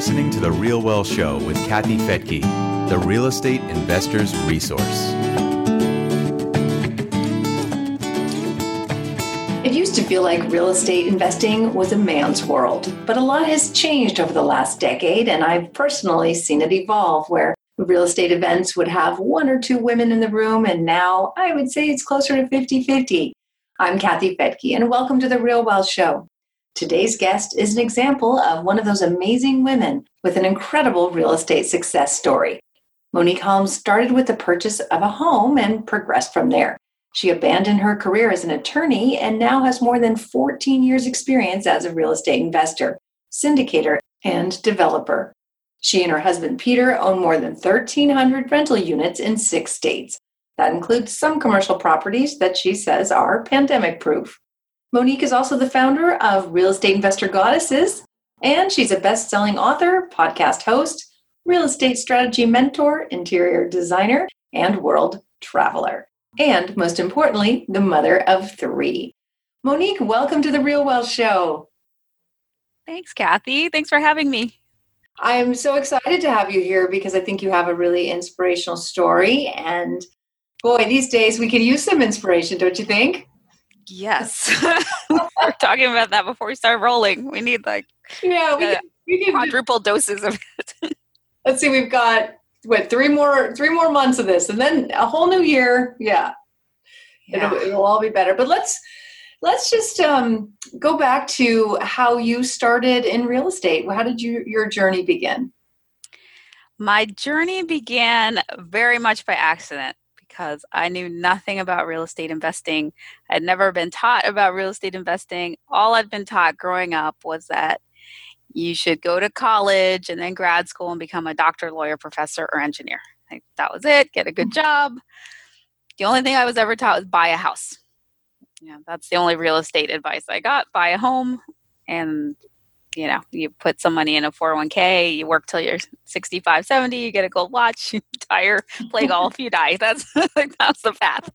listening to The Real Wealth Show with Kathy Fettke, the real estate investor's resource. It used to feel like real estate investing was a man's world, but a lot has changed over the last decade, and I've personally seen it evolve where real estate events would have one or two women in the room, and now I would say it's closer to 50 50. I'm Kathy Fettke, and welcome to the Real Wealth Show. Today's guest is an example of one of those amazing women with an incredible real estate success story. Monick Halm started with the purchase of a home and progressed from there. She abandoned her career as an attorney and now has more than 14 years' experience as a real estate investor, syndicator, and developer. She and her husband Peter own more than 1,300 rental units in six states. That includes some commercial properties that she says are pandemic proof. Monick is also the founder of Real Estate Investor Goddesses, and she's a best selling author, podcast host, real estate strategy mentor, interior designer, and world traveler. And most importantly, the mother of three. Monick, welcome to the Real Wealth Show. Thanks, Kathy. Thanks for having me. I'm so excited to have you here because I think you have a really inspirational story. And boy, these days we could use some inspiration, don't you think? Yes. we are talking about that before we start rolling. We need like yeah, we, can, we can quadruple doses of it. Let's see, we've got what three more three more months of this, and then a whole new year. Yeah, yeah. It'll, it'll all be better. But let's let's just um, go back to how you started in real estate. How did you your journey begin? My journey began very much by accident because I knew nothing about real estate investing. I'd never been taught about real estate investing. All I'd been taught growing up was that you should go to college and then grad school and become a doctor, lawyer, professor, or engineer. Like, that was it. Get a good mm-hmm. job. The only thing I was ever taught was buy a house. Yeah, that's the only real estate advice I got. Buy a home and you know, you put some money in a 401k, you work till you're 65, 70, you get a gold watch, you retire, play golf, you die. That's that's the path.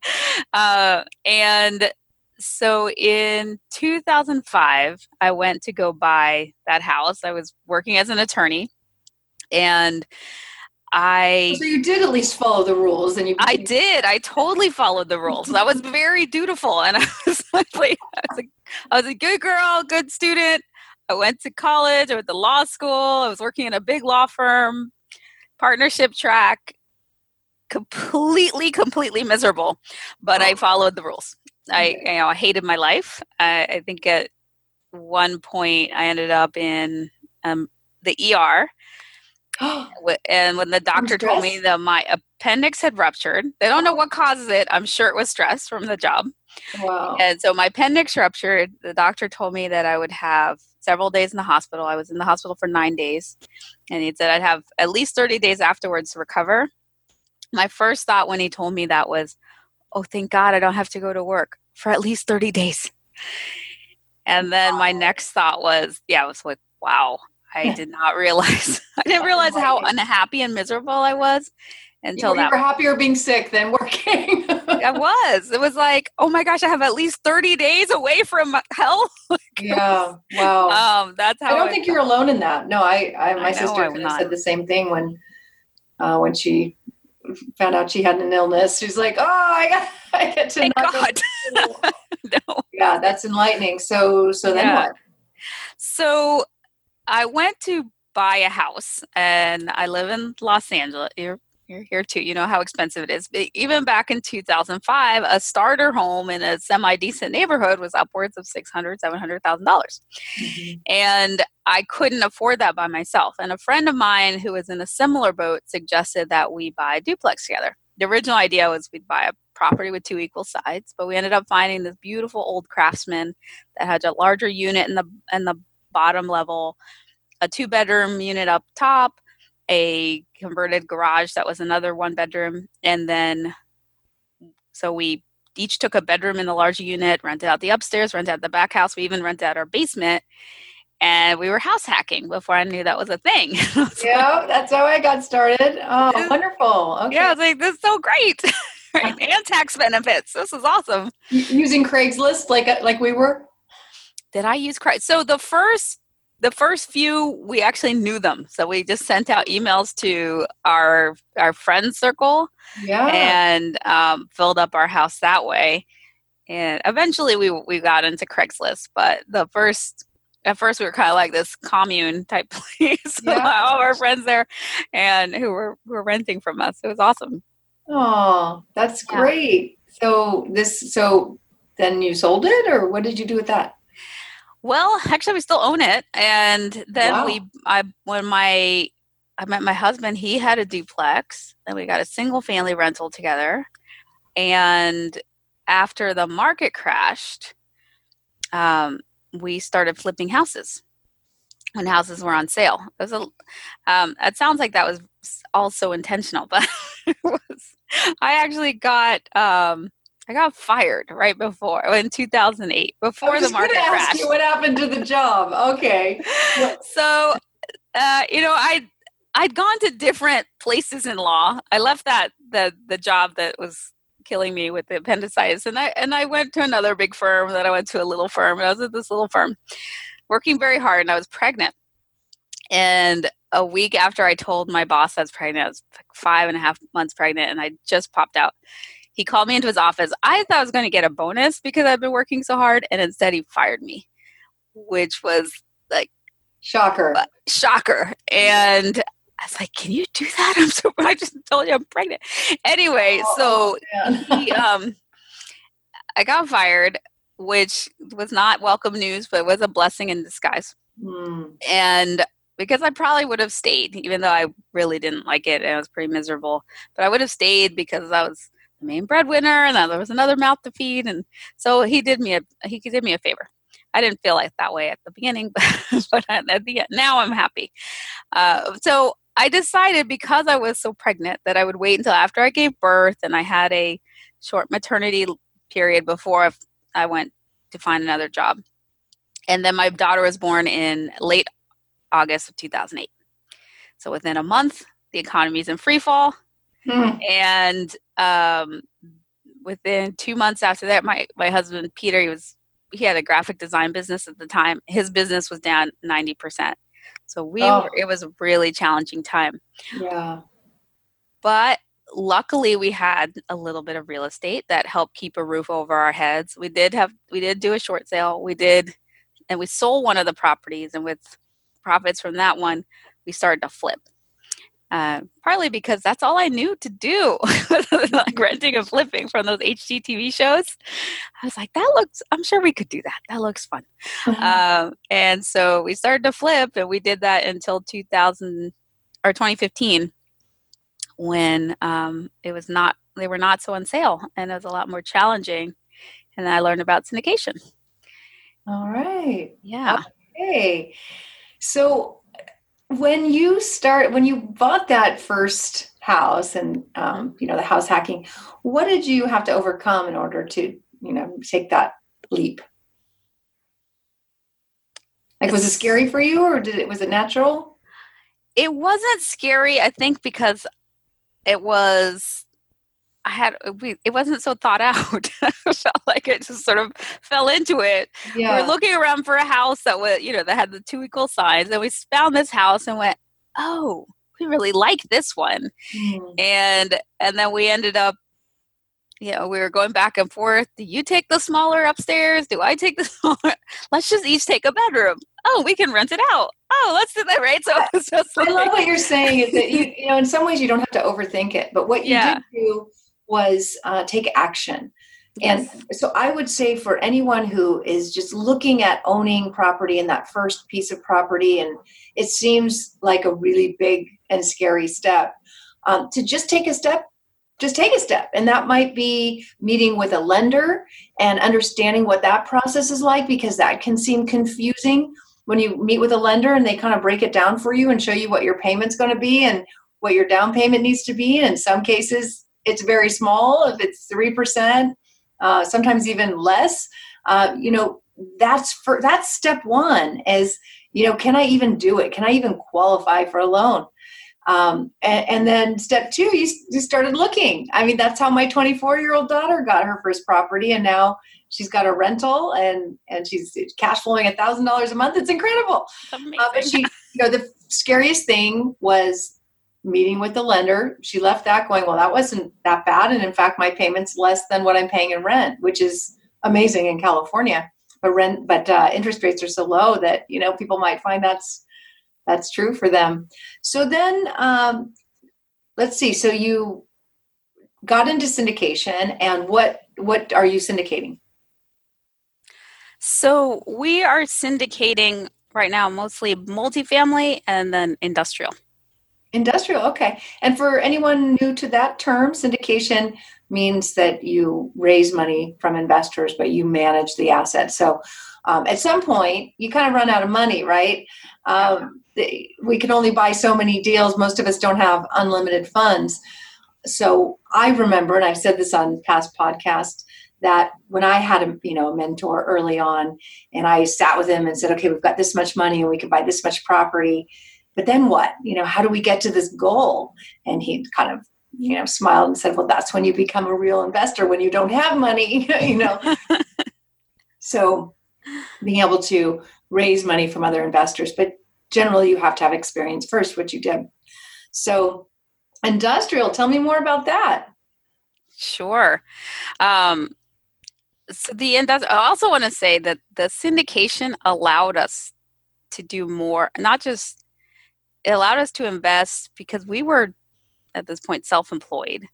Uh, and so in 2005, I went to go buy that house. I was working as an attorney and I so you did at least follow the rules and you I did. I totally followed the rules. That was very dutiful and I was like I was a, I was a good girl, good student. I went to college, I went to law school, I was working in a big law firm, partnership track, completely, completely miserable. But I followed the rules. I, you know, I hated my life. I, I think at one point I ended up in um, the ER. and when the doctor told me that my appendix had ruptured, they don't know what causes it. I'm sure it was stress from the job. Wow. And so my appendix ruptured. The doctor told me that I would have several days in the hospital. I was in the hospital for nine days, and he said I'd have at least 30 days afterwards to recover. My first thought when he told me that was, oh, thank God I don't have to go to work for at least 30 days. And then my next thought was, yeah, I was like, wow, I did not realize, I didn't realize how unhappy and miserable I was until you were, that. You were happier being sick than working. I was. It was like, oh my gosh, I have at least 30 days away from hell. yeah. Wow. Um, that's how I don't I think felt. you're alone in that. No, I, I my I sister said the same thing when, uh, when she found out she had an illness. She's like, oh, I got, I get to Thank God. no. Yeah, that's enlightening. So, so then yeah. what? So I went to buy a house and I live in Los Angeles. You're you're here too. You know how expensive it is. But even back in 2005, a starter home in a semi decent neighborhood was upwards of six hundred, seven hundred thousand dollars, mm-hmm. and I couldn't afford that by myself. And a friend of mine who was in a similar boat suggested that we buy a duplex together. The original idea was we'd buy a property with two equal sides, but we ended up finding this beautiful old craftsman that had a larger unit in the in the bottom level, a two bedroom unit up top a converted garage that was another one bedroom and then so we each took a bedroom in the larger unit rented out the upstairs rented out the back house we even rented out our basement and we were house hacking before i knew that was a thing. Yeah that's how i got started. Oh wonderful. Okay. yeah i was like this is so great. And tax benefits. This is awesome. Using Craigslist like uh, like we were did i use Craigslist so the first the first few we actually knew them so we just sent out emails to our our friend circle Yeah. and um, filled up our house that way and eventually we we got into Craigslist but the first at first we were kind of like this commune type place Yeah. all our friends there and who were who were renting from us it was awesome oh, that's Yeah. great. So this so then you sold it or what did you do with that? Well, actually, we still own it, and then Wow. we, I, when my, I met my husband, he had a duplex, and we got a single family rental together, and after the market crashed, um, we started flipping houses when houses were on sale. It was a, um, it sounds like that was also intentional, but it was. I actually got. Um, I got fired right before in 2008 before the market you what happened to the job. Okay. So uh, you know i i'd gone to different places in law i left that the the job that was killing me with the appendicitis and i and i went to another big firm then i went to a little firm and i was at this little firm working very hard and i was pregnant and a week after i told my boss i was pregnant i was five and a half months pregnant and i just popped out he called me into his office i thought i was going to get a bonus because i've been working so hard and instead he fired me which was like Shocker. shocker. And I was like, "Can you do that?" I'm so. I just told you I'm pregnant. Anyway, so Oh, he, um, I got fired, which was not welcome news, but it was a blessing in disguise. Hmm. And because I probably would have stayed, even though I really didn't like it and I was pretty miserable, but I would have stayed because I was the main breadwinner and then there was another mouth to feed, and so he did me a he did me a favor. I didn't feel like that way at the beginning, but, but at the end, now I'm happy. Uh, so I decided because I was so pregnant that I would wait until after I gave birth and I had a short maternity period before I- went to find another job. And then my daughter was born in late August of 2008. So within a month, the economy's in free fall. Hmm. And um, within two months after that, my, my husband, Peter, he was he had a graphic design business at the time. His business was down 90%. So we Oh. were, it was a really challenging time. Yeah. But luckily we had a little bit of real estate that helped keep a roof over our heads. We did have we did do a short sale. We did and we sold one of the properties and with profits from that one we started to flip. Uh, partly because that's all I knew to do, like renting and flipping from those HGTV shows. I was like, that looks. I'm sure we could do that. That looks fun. um, and so we started to flip and we did that until 2000 or 2015 when um, it was not they were not so on sale and it was a lot more challenging and i learned about syndication All right. yeah Okay. So when you start when you bought that first house and um, you know the house hacking, what did you have to overcome in order to you know take that leap? Like was it scary for you or did it was it natural? it wasn't scary i think because it was i had we, it wasn't so thought out. I felt like it just sort of fell into it. We were looking around for a house that was you know that had the two equal sides and we found this house and went oh we really like this one. Hmm. and and then we ended up you know we were going back and forth do you take the smaller upstairs? Do i take the smaller? Let's just each take a bedroom. Oh we can rent it out. Oh let's do that right? So it was just I love what you're saying is that you, you know, in some ways you don't have to overthink it, but what you Yeah. did do was uh, take action. yes. And so I would say for anyone who is just looking at owning property and that first piece of property, and it seems like a really big and scary step, um, to just take a step, just take a step. And that might be meeting with a lender and understanding what that process is like, because that can seem confusing when you meet with a lender and they kind of break it down for you and show you what your payment's going to be and what your down payment needs to be. And in some cases, it's very small. If it's 3%, uh, sometimes even less, uh, you know, that's for that's step one is, you know, can I even do it? Can I even qualify for a loan? Um, and, and then step two, you, you started looking. I mean, that's how my 24 year old daughter got her first property. And now she's got a rental and and she's cash flowing a thousand dollars a month. It's incredible. Uh, but she, you know, the scariest thing was meeting with the lender. She left that going, well, that wasn't that bad, and in fact, my payment's less than what I'm paying in rent, which is amazing in California. But rent, but uh, interest rates are so low that you know people might find that's that's true for them. So then, um, let's see. So you got into syndication, and what what are you syndicating? So we are syndicating right now mostly multifamily and then industrial. Industrial, okay. And for anyone new to that term, syndication means that you raise money from investors, but you manage the asset. So um, at some point, you kind of run out of money, right? Um, we can only buy so many deals. Most of us don't have unlimited funds. So I remember, and I've said this on past podcasts, that when I had a you know a mentor early on, and I sat with him and said, "Okay, we've got this much money, and we can buy this much property." But then what? You know, how do we get to this goal? And he kind of you know smiled and said, "Well, that's when you become a real investor when you don't have money." you know. so being able to raise money from other investors, but generally you have to have experience first, which you did. So industrial, tell me more about that. Sure. Um, so the industri- I also want to say that the syndication allowed us to do more, not just it allowed us to invest because we were at this point self-employed.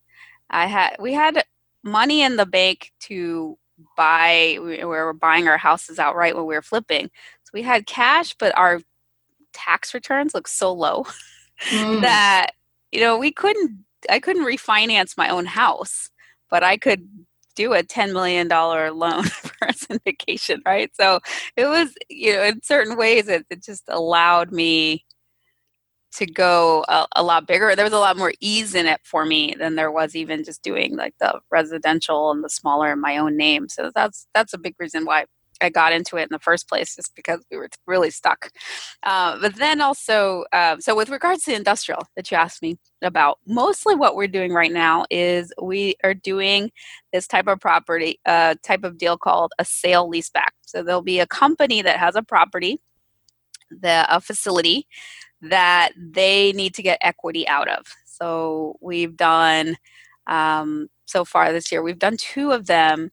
I had we had money in the bank to buy we were buying our houses outright when we were flipping. So we had cash, but our tax returns looked so low mm. that you know we couldn't I couldn't refinance my own house, but I could do a $10 million loan for a syndication, right? So it was, you know, in certain ways, it, it just allowed me to go a, a, lot bigger. There was a lot more ease in it for me than there was even just doing like the residential and the smaller in my own name. So that's that's a big reason why I got into it in the first place, just because we were really stuck. Uh, but then also, uh, so with regards to industrial that you asked me about, mostly what we're doing right now is we are doing this type of property, uh, type of deal called a sale leaseback. So there'll be a company that has a property, the a facility that they need to get equity out of. So we've done um, so far this year, we've done two of them.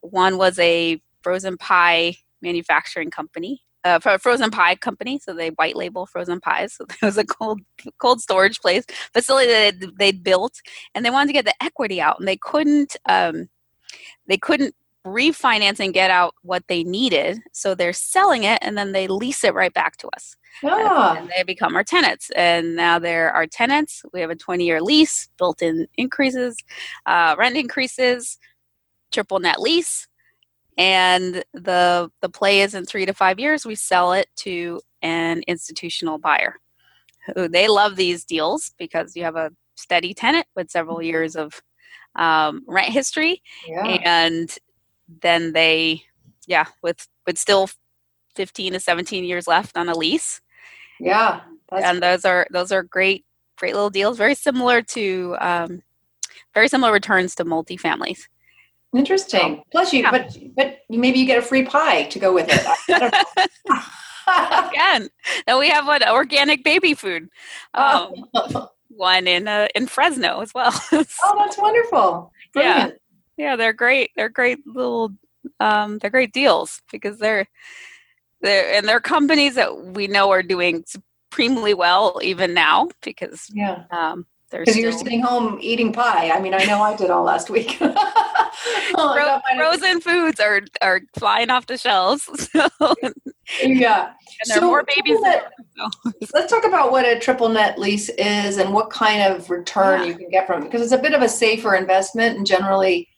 One was a frozen pie manufacturing company, uh, frozen pie company. So they white label frozen pies. So there was a cold cold storage place facility that they built, and they wanted to get the equity out, and they couldn't. Um, they couldn't refinance and get out what they needed. So they're selling it, and then they lease it right back to us. Ah. And they become our tenants. And now they're our tenants. We have a 20 year lease, built in increases, uh, rent increases, triple net lease and the the play is in three to five years we sell it to an institutional buyer who they love these deals because you have a steady tenant with several mm-hmm. years of um, rent history yeah. and then they yeah with with still 15 to 17 years left on a lease yeah and those are those are great great little deals very similar to um, very similar returns to multifamilies Interesting. Um, Plus, you yeah. but but maybe you get a free pie to go with it. Again, and we have what organic baby food. Um, one in uh, in Fresno as well. oh, that's wonderful! Brilliant. Yeah, yeah, they're great. They're great little. Um, they're great deals because they're they're and they're companies that we know are doing supremely well even now because yeah. Um, because you're sitting home eating pie. I mean, I know I did all last week. oh, frozen foods are are flying off the shelves. So. yeah, and there so are more babies. So. let's talk about what a triple net lease is and what kind of return yeah. you can get from it, because it's a bit of a safer investment, and generally,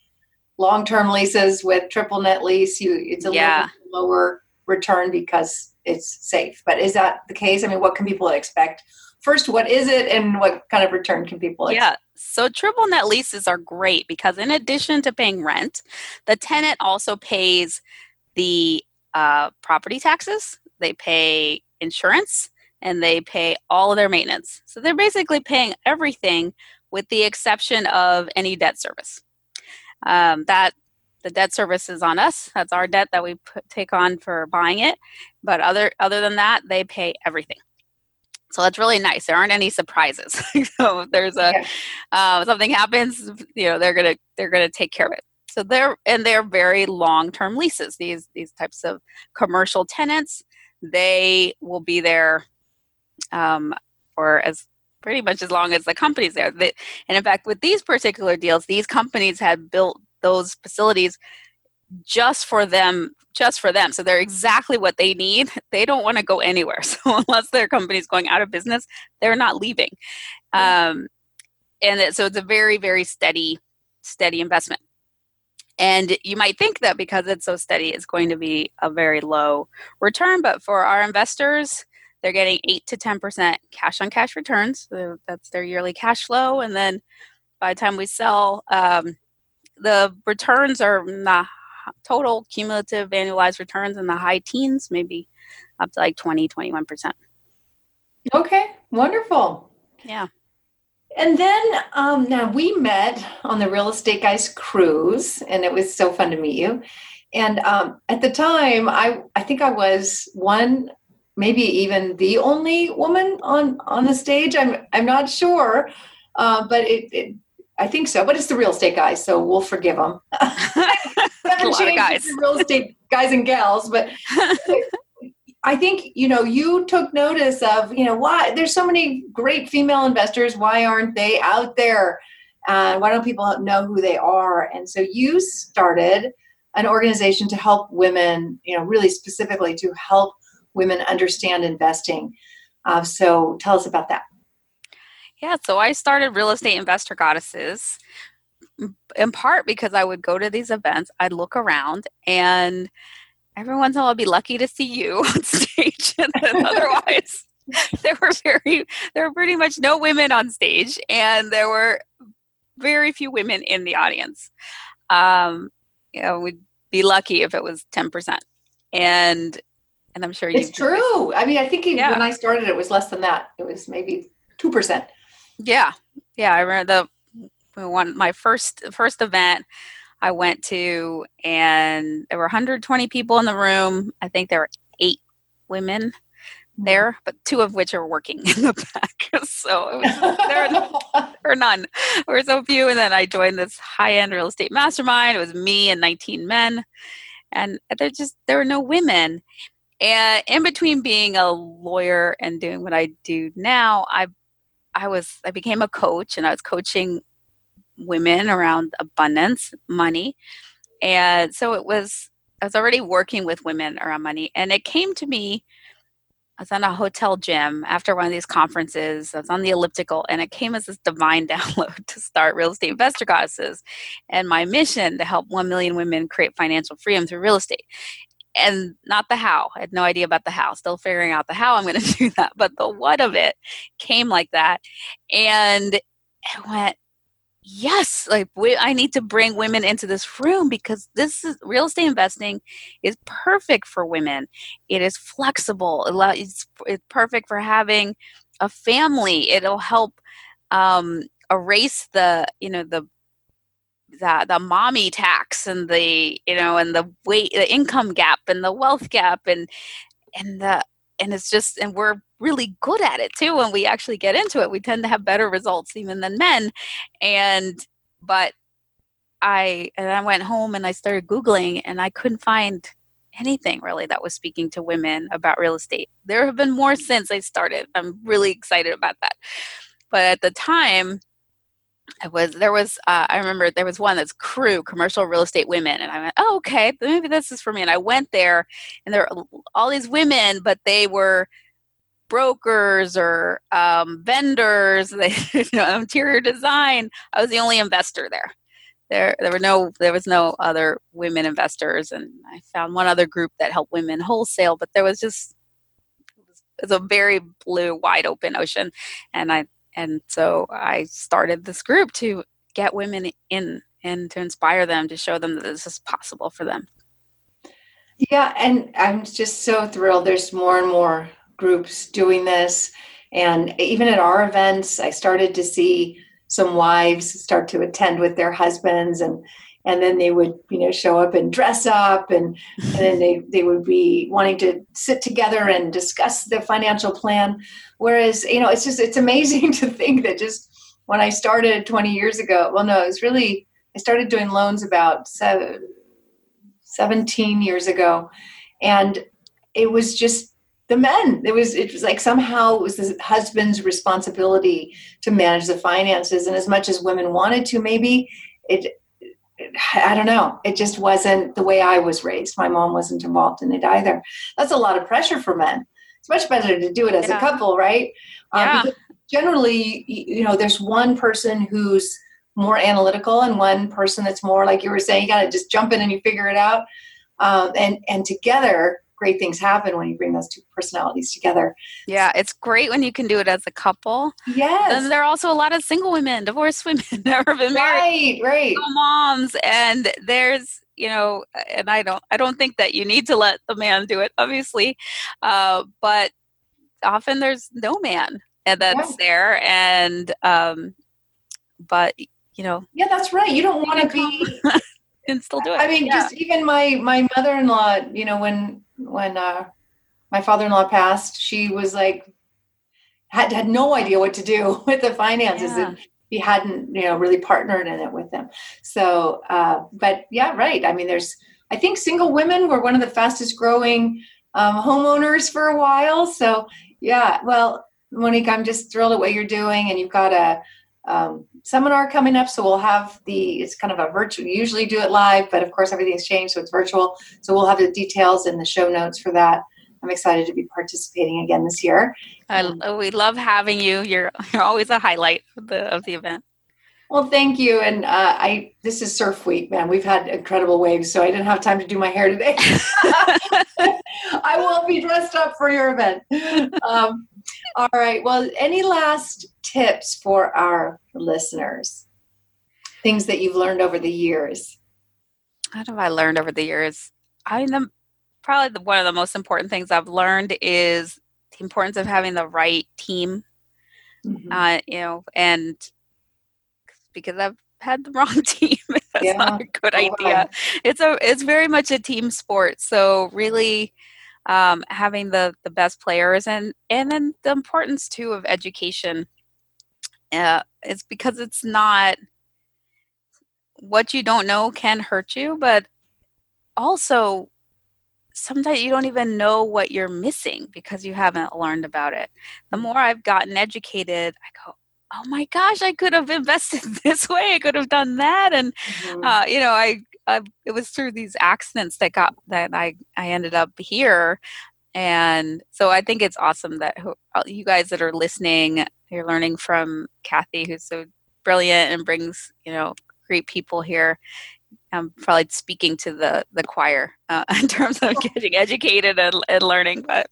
long term leases with triple net lease, you it's a yeah. little lower return because it's safe. But is that the case? I mean, what can people expect? First, what is it, and what kind of return can people expect? Yeah, so triple net leases are great because in addition to paying rent, the tenant also pays the uh, property taxes, they pay insurance, and they pay all of their maintenance. So they're basically paying everything with the exception of any debt service. Um, that the debt service is on us. That's our debt that we put, take on for buying it. But other other than that, they pay everything. So that's really nice. There aren't any surprises. so if there's a yeah. uh, something happens, you know they're gonna they're gonna take care of it. So they're and they're very long term leases. These these types of commercial tenants, they will be there um, for as pretty much as long as the company's there. They, and in fact, with these particular deals, these companies had built those facilities just for them just for them. So they're exactly what they need. They don't want to go anywhere. So unless their company's going out of business they're not leaving. Um, and it, so it's a very very steady steady investment. And you might think that because it's so steady it's going to be a very low return but for our investors they're getting 8 to 10% cash on cash returns so that's their yearly cash flow and then by the time we sell um, the returns are the total cumulative annualized returns in the high teens, maybe up to like 20, 21%. Okay, wonderful. Yeah. And then um, now we met on the Real Estate Guys cruise, and it was so fun to meet you. And um, at the time, I I think I was one, maybe even the only woman on on the stage. I'm I'm not sure, uh, but it, it I think so, but it's the real estate guys, so we'll forgive them. haven't changed guys. real estate guys and gals, but I think you know you took notice of you know why there's so many great female investors. Why aren't they out there? Uh, why don't people know who they are? And so you started an organization to help women, you know, really specifically to help women understand investing. Uh, so tell us about that. Yeah, so I started Real Estate Investor Goddesses in part because I would go to these events, I'd look around, and every once in a while I'd be lucky to see you on stage, and then otherwise there were very there were pretty much no women on stage, and there were very few women in the audience. Um, you know, we'd be lucky if it was ten percent, and and I'm sure it's true. I mean, I think yeah. when I started, it was less than that. It was maybe two percent. Yeah, yeah. I remember the one my first first event I went to, and there were 120 people in the room. I think there were eight women mm-hmm. there, but two of which are working in the back. so was, there, were, there none. There were so few. And then I joined this high end real estate mastermind. It was me and 19 men. And there just there were no women. And in between being a lawyer and doing what I do now, I I was I became a coach and I was coaching women around abundance, money. And so it was I was already working with women around money and it came to me I was on a hotel gym after one of these conferences. I was on the elliptical, and it came as this divine download to start Real Estate Investor Goddesses and my mission to help 1 million women create financial freedom through real estate and not the how. I had no idea about the how. Still figuring out the how I'm going to do that. But the what of it came like that. And I went, yes, like we, I need to bring women into this room because this is real estate investing is perfect for women. It is flexible. It's, it's perfect for having a family. It'll help um, erase the, you know, the the the mommy tax and the you know and the weight the income gap and the wealth gap and and the and it's just and we're really good at it too. When we actually get into it we tend to have better results even than men. And but i and i went home and i started googling and i couldn't find anything really that was speaking to women about real estate. There have been more since i started. I'm really excited about that. But at the time I was there was uh, I remember there was one that's CREW commercial real estate women and I went oh okay maybe this is for me and I went there and there were all these women but they were brokers or um, vendors they you know interior design I was the only investor there. There there were no there was no other women investors and I found one other group that helped women wholesale but there was just it was a very blue wide open ocean and I and so I started this group to get women in and to inspire them to show them that this is possible for them. Yeah, and I'm just so thrilled. There's more and more groups doing this. And even at our events, I started to see some wives start to attend with their husbands. And and then they would you know show up and dress up and, and then they, they would be wanting to sit together and discuss the financial plan whereas you know it's just it's amazing to think that just when i started 20 years ago well no it was really i started doing loans about seven, 17 years ago and it was just the men it was it was like somehow it was the husband's responsibility to manage the finances and as much as women wanted to maybe it I don't know. It just wasn't the way I was raised. My mom wasn't involved in it either. That's a lot of pressure for men. It's much better to do it as yeah. a couple, right? Um, yeah. generally, you know, there's one person who's more analytical and one person that's more like you were saying. You got to just jump in and you figure it out. Um, and and together, great things happen when you bring those two personalities together. Yeah, it's great when you can do it as a couple. Yes. And there are also a lot of single women, divorced women, never been married, right, right, moms, and there's you know, and I don't, I don't think that you need to let the man do it, obviously, uh, but often there's no man and that's yeah. there, and um, but you know, yeah, that's right. You don't want to be. and still do it. I mean, yeah. just even my my mother in law, you know, when when uh, my father-in-law passed, she was like had had no idea what to do with the finances. Yeah. And he hadn't, you know, really partnered in it with them. So, uh, but yeah, right. I mean, there's, I think single women were one of the fastest growing um, homeowners for a while. So, yeah, well, Monick, I'm just thrilled at what you're doing, and you've got a um, seminar coming up. So we'll have the, it's kind of a virtual, usually do it live, but of course everything's changed, so it's virtual. So we'll have the details in the show notes for that. I'm excited to be participating again this year. I, we love having you. You're, you're always a highlight of the, of the event. Well, thank you. And uh, I this is Surf Week, man. We've had incredible waves, so I didn't have time to do my hair today. I will be dressed up for your event. Um, all right. Well, any last tips for our listeners? Things that you've learned over the years. What have I learned over the years? I mean, probably the, one of the most important things I've learned is the importance of having the right team. Mm-hmm. Uh, you know, and because I've had the wrong team. That's yeah. not a good oh, idea. It's a it's very much a team sport. So really um, having the the best players and and then the importance too of education uh, is because it's not what you don't know can hurt you, but also sometimes you don't even know what you're missing because you haven't learned about it. The more I've gotten educated, I go, oh my gosh, I could have invested this way. I could have done that. And, mm-hmm. uh, you know, I, I, it was through these accidents that got, that I, I ended up here. And so I think it's awesome that you guys that are listening, you're learning from Kathy, who's so brilliant and brings, you know, great people here. I'm probably speaking to the the choir uh, in terms of getting educated and, and learning. But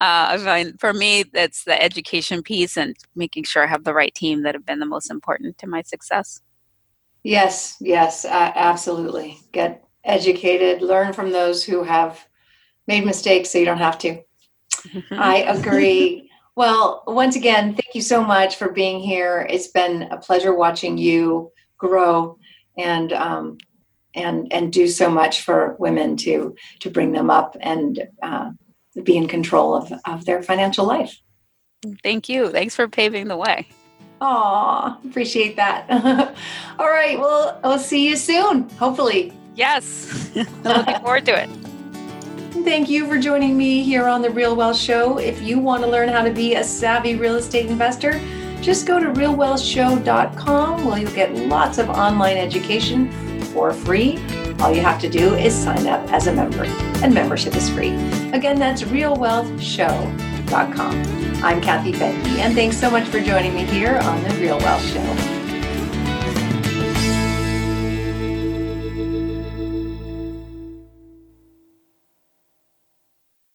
uh, I find for me, that's the education piece and making sure I have the right team that have been the most important to my success. Yes, yes, uh, absolutely. Get educated, learn from those who have made mistakes so you don't have to. I agree. Well, once again, thank you so much for being here. It's been a pleasure watching you grow and um, and and do so much for women to to bring them up and uh, be in control of, of their financial life. Thank you. Thanks for paving the way. Aw, appreciate that. All right. Well, I'll see you soon, hopefully. Yes. Looking forward to it. Thank you for joining me here on The Real Wealth Show. If you want to learn how to be a savvy real estate investor, just go to realwealthshow.com where you'll get lots of online education for free. All you have to do is sign up as a member, and membership is free. Again, that's I'm Kathy Fettke, and thanks so much for joining me here on The Real Wealth Show.